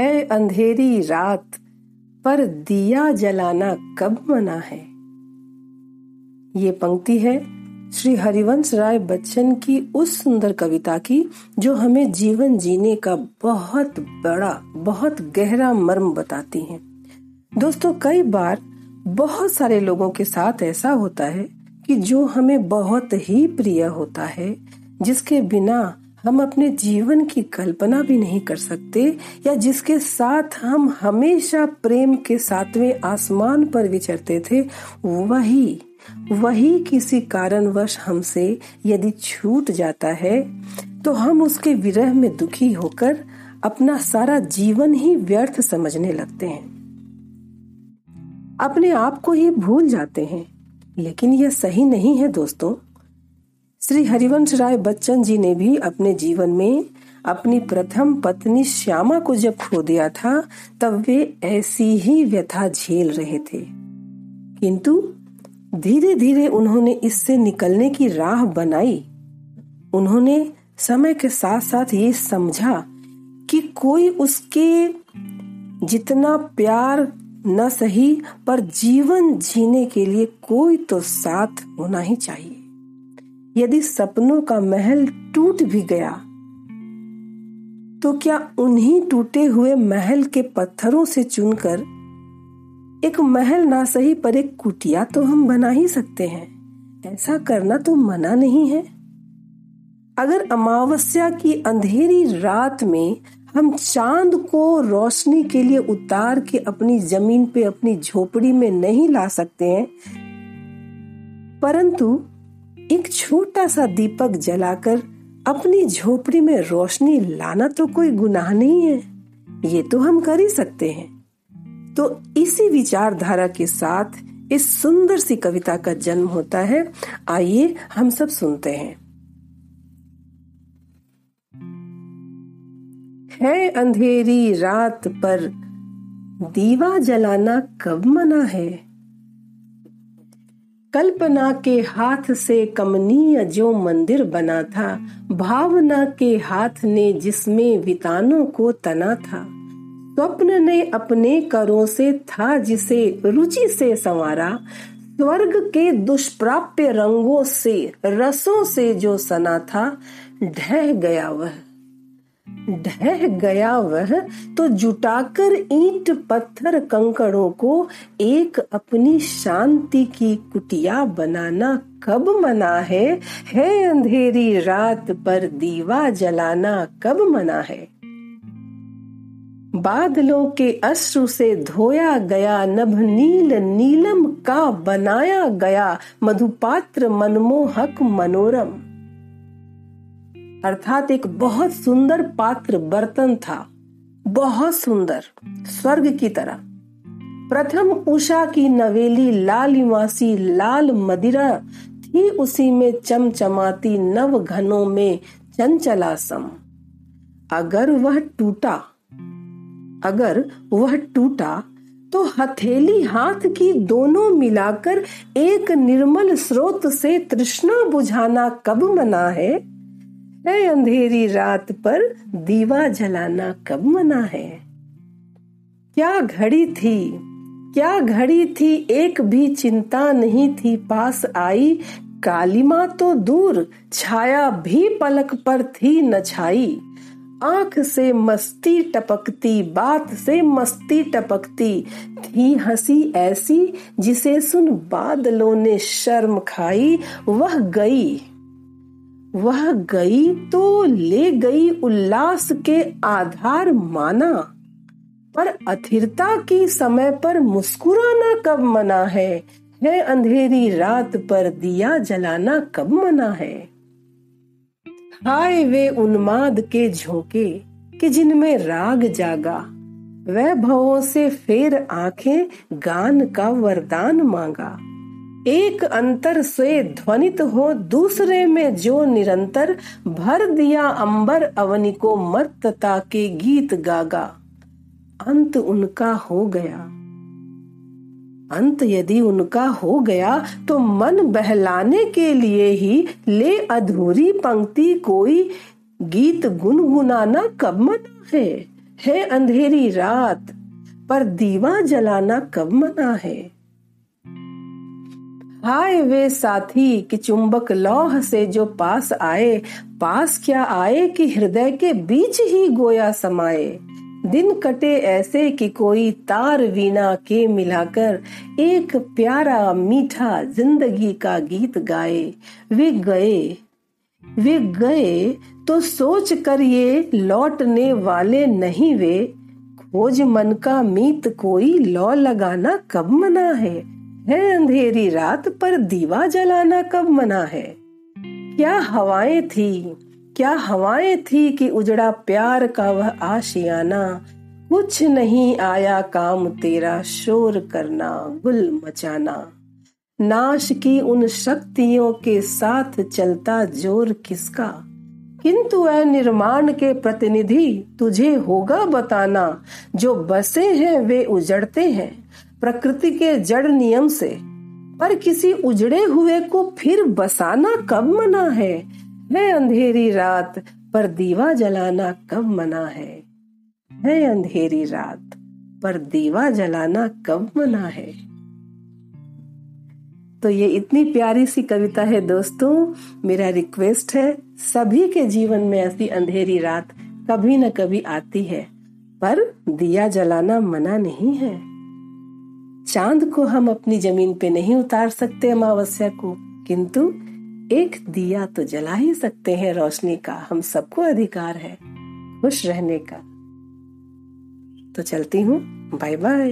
है अंधेरी रात, पर दिया जलाना कब मना है? ये पंक्ति है श्री हरिवंश राय बच्चन की उस सुंदर कविता की, जो हमें जीवन जीने का बहुत बड़ा, बहुत गहरा मर्म बताती है। दोस्तों, कई बार बहुत सारे लोगों के साथ ऐसा होता है कि जो हमें बहुत ही प्रिय होता है, जिसके बिना हम अपने जीवन की कल्पना भी नहीं कर सकते, या जिसके साथ हम हमेशा प्रेम के सातवें आसमान पर विचरते थे, वही वही किसी कारणवश हमसे यदि छूट जाता है तो हम उसके विरह में दुखी होकर अपना सारा जीवन ही व्यर्थ समझने लगते हैं। अपने आप को ही भूल जाते हैं, लेकिन यह सही नहीं है दोस्तों। श्री हरिवंश राय बच्चन जी ने भी अपने जीवन में अपनी प्रथम पत्नी श्यामा को जब खो दिया था, तब वे ऐसी ही व्यथा झेल रहे थे। किंतु धीरे धीरे उन्होंने इससे निकलने की राह बनाई। उन्होंने समय के साथ साथ ये समझा कि कोई उसके जितना प्यार न सही, पर जीवन जीने के लिए कोई तो साथ होना ही चाहिए। यदि सपनों का महल टूट भी गया तो क्या उन्हीं टूटे हुए महल के पत्थरों से चुनकर एक महल ना सही पर एक कुटिया तो हम बना ही सकते हैं? ऐसा करना तो मना नहीं है। अगर अमावस्या की अंधेरी रात में हम चाँद को रोशनी के लिए उतार के अपनी ज़मीन पे अपनी झोपड़ी में नहीं ला सकते हैं, परंतु एक छोटा सा दीपक जलाकर अपनी झोपड़ी में रोशनी लाना तो कोई गुनाह नहीं है। ये तो हम कर ही सकते हैं। तो इसी विचारधारा के साथ इस सुंदर सी कविता का जन्म होता है। आइए हम सब सुनते हैं। है अंधेरी रात पर, दीवा जलाना कब मना है? कल्पना के हाथ से कमनीय जो मंदिर बना था, भावना के हाथ ने जिसमें वितानों को तना था। स्वप्न ने अपने करों से था जिसे रुचि से संवारा, स्वर्ग के दुष्प्राप्य रंगों से, रसों से जो सना था, ढह गया वह। ढह गया वह तो जुटाकर ईंट, पत्थर, कंकड़ों को एक अपनी शांति की कुटिया बनाना कब मना है? है अंधेरी रात पर दीवा जलाना कब मना है? बादलों के अश्रु से धोया गया नभ नील नीलम का बनाया गया मधुपात्र मनमोहक मनोरम। अर्थात एक बहुत सुंदर पात्र बर्तन था। बहुत सुंदर, स्वर्ग की तरह। प्रथम उषा की नवेली लाल निवासी लाल मदिरा थी उसी में चमचमाती नव घनों में चंचला सम अगर वह टूटा, अगर वह टूटा तो हथेली हाथ की दोनों मिलाकर एक निर्मल स्रोत से तृष्णा बुझाना कब मना है? अंधेरी रात पर दीवा जलाना कब मना है? क्या घड़ी थी? क्या घड़ी थी? एक भी चिंता नहीं थी। पास आई कालिमा तो दूर, छाया भी पलक पर थी न छाई। आँख से मस्ती टपकती, बात से मस्ती टपकती, थी हँसी ऐसी जिसे सुन बादलों ने शर्म खाई, वह गई। वह गई तो ले गई उल्लास के आधार माना। पर अथिरता की समय पर मुस्कुराना कब मना है? है अंधेरी रात पर दिया जलाना कब मना है? हाय वे उन्माद के झोंके कि जिनमें राग जागा। वह वैभवों से फिर आँखें गान का वरदान मांगा। एक अंतर से ध्वनित हो, दूसरे में जो निरंतर भर दिया अंबर अवनि को मर्तता के गीत गागा। अंत उनका हो गया। अंत यदि उनका हो गया तो मन बहलाने के लिए ही ले अधूरी पंक्ति कोई गीत गुनगुनाना कब मना है? है अंधेरी रात, पर दीवा जलाना कब मना है? हाय वे साथी कि चुंबक लौह से जो पास आए, पास क्या आए कि हृदय के बीच ही गोया समाए? दिन कटे ऐसे कि कोई तार वीणा के मिलाकर एक प्यारा मीठा ज़िंदगी का गीत गाए। वे गए वे गए तो सोच कर ये लौटने वाले नहीं वे। खोज मन का मीत कोई लौ लगाना कब मना है? है अंधेरी रात पर दीवा जलाना कब मना है? क्या हवाएँ थी, क्या हवाएँ थी कि उजड़ा प्यार का वह आशियाना? कुछ नहीं आया काम तेरा शोर करना, गुल मचाना। नाश की उन शक्तियों के साथ चलता ज़ोर किसका? किंतु वह निर्माण के प्रतिनिधि तुझे होगा बताना, जो बसे हैं वे उजड़ते हैं। प्रकृति के जड़ नियम से। पर किसी उजड़े हुए को फिर बसाना कब मना है? है अंधेरी रात, पर दीवा जलाना कब मना है? है अंधेरी रात, पर दीवा जलाना कब मना है? तो ये इतनी प्यारी सी कविता है दोस्तों। मेरा रिक्वेस्ट है, सभी के जीवन में ऐसी अंधेरी रात कभी न कभी आती है, पर दिया जलाना मना नहीं है। चाँद को हम अपनी ज़मीन पे नहीं उतार सकते अमावस्या को, किंतु एक दिया तो जला ही सकते हैं रोशनी का। हम सबको अधिकार है खुश रहने का। तो चलती हूँ। Bye bye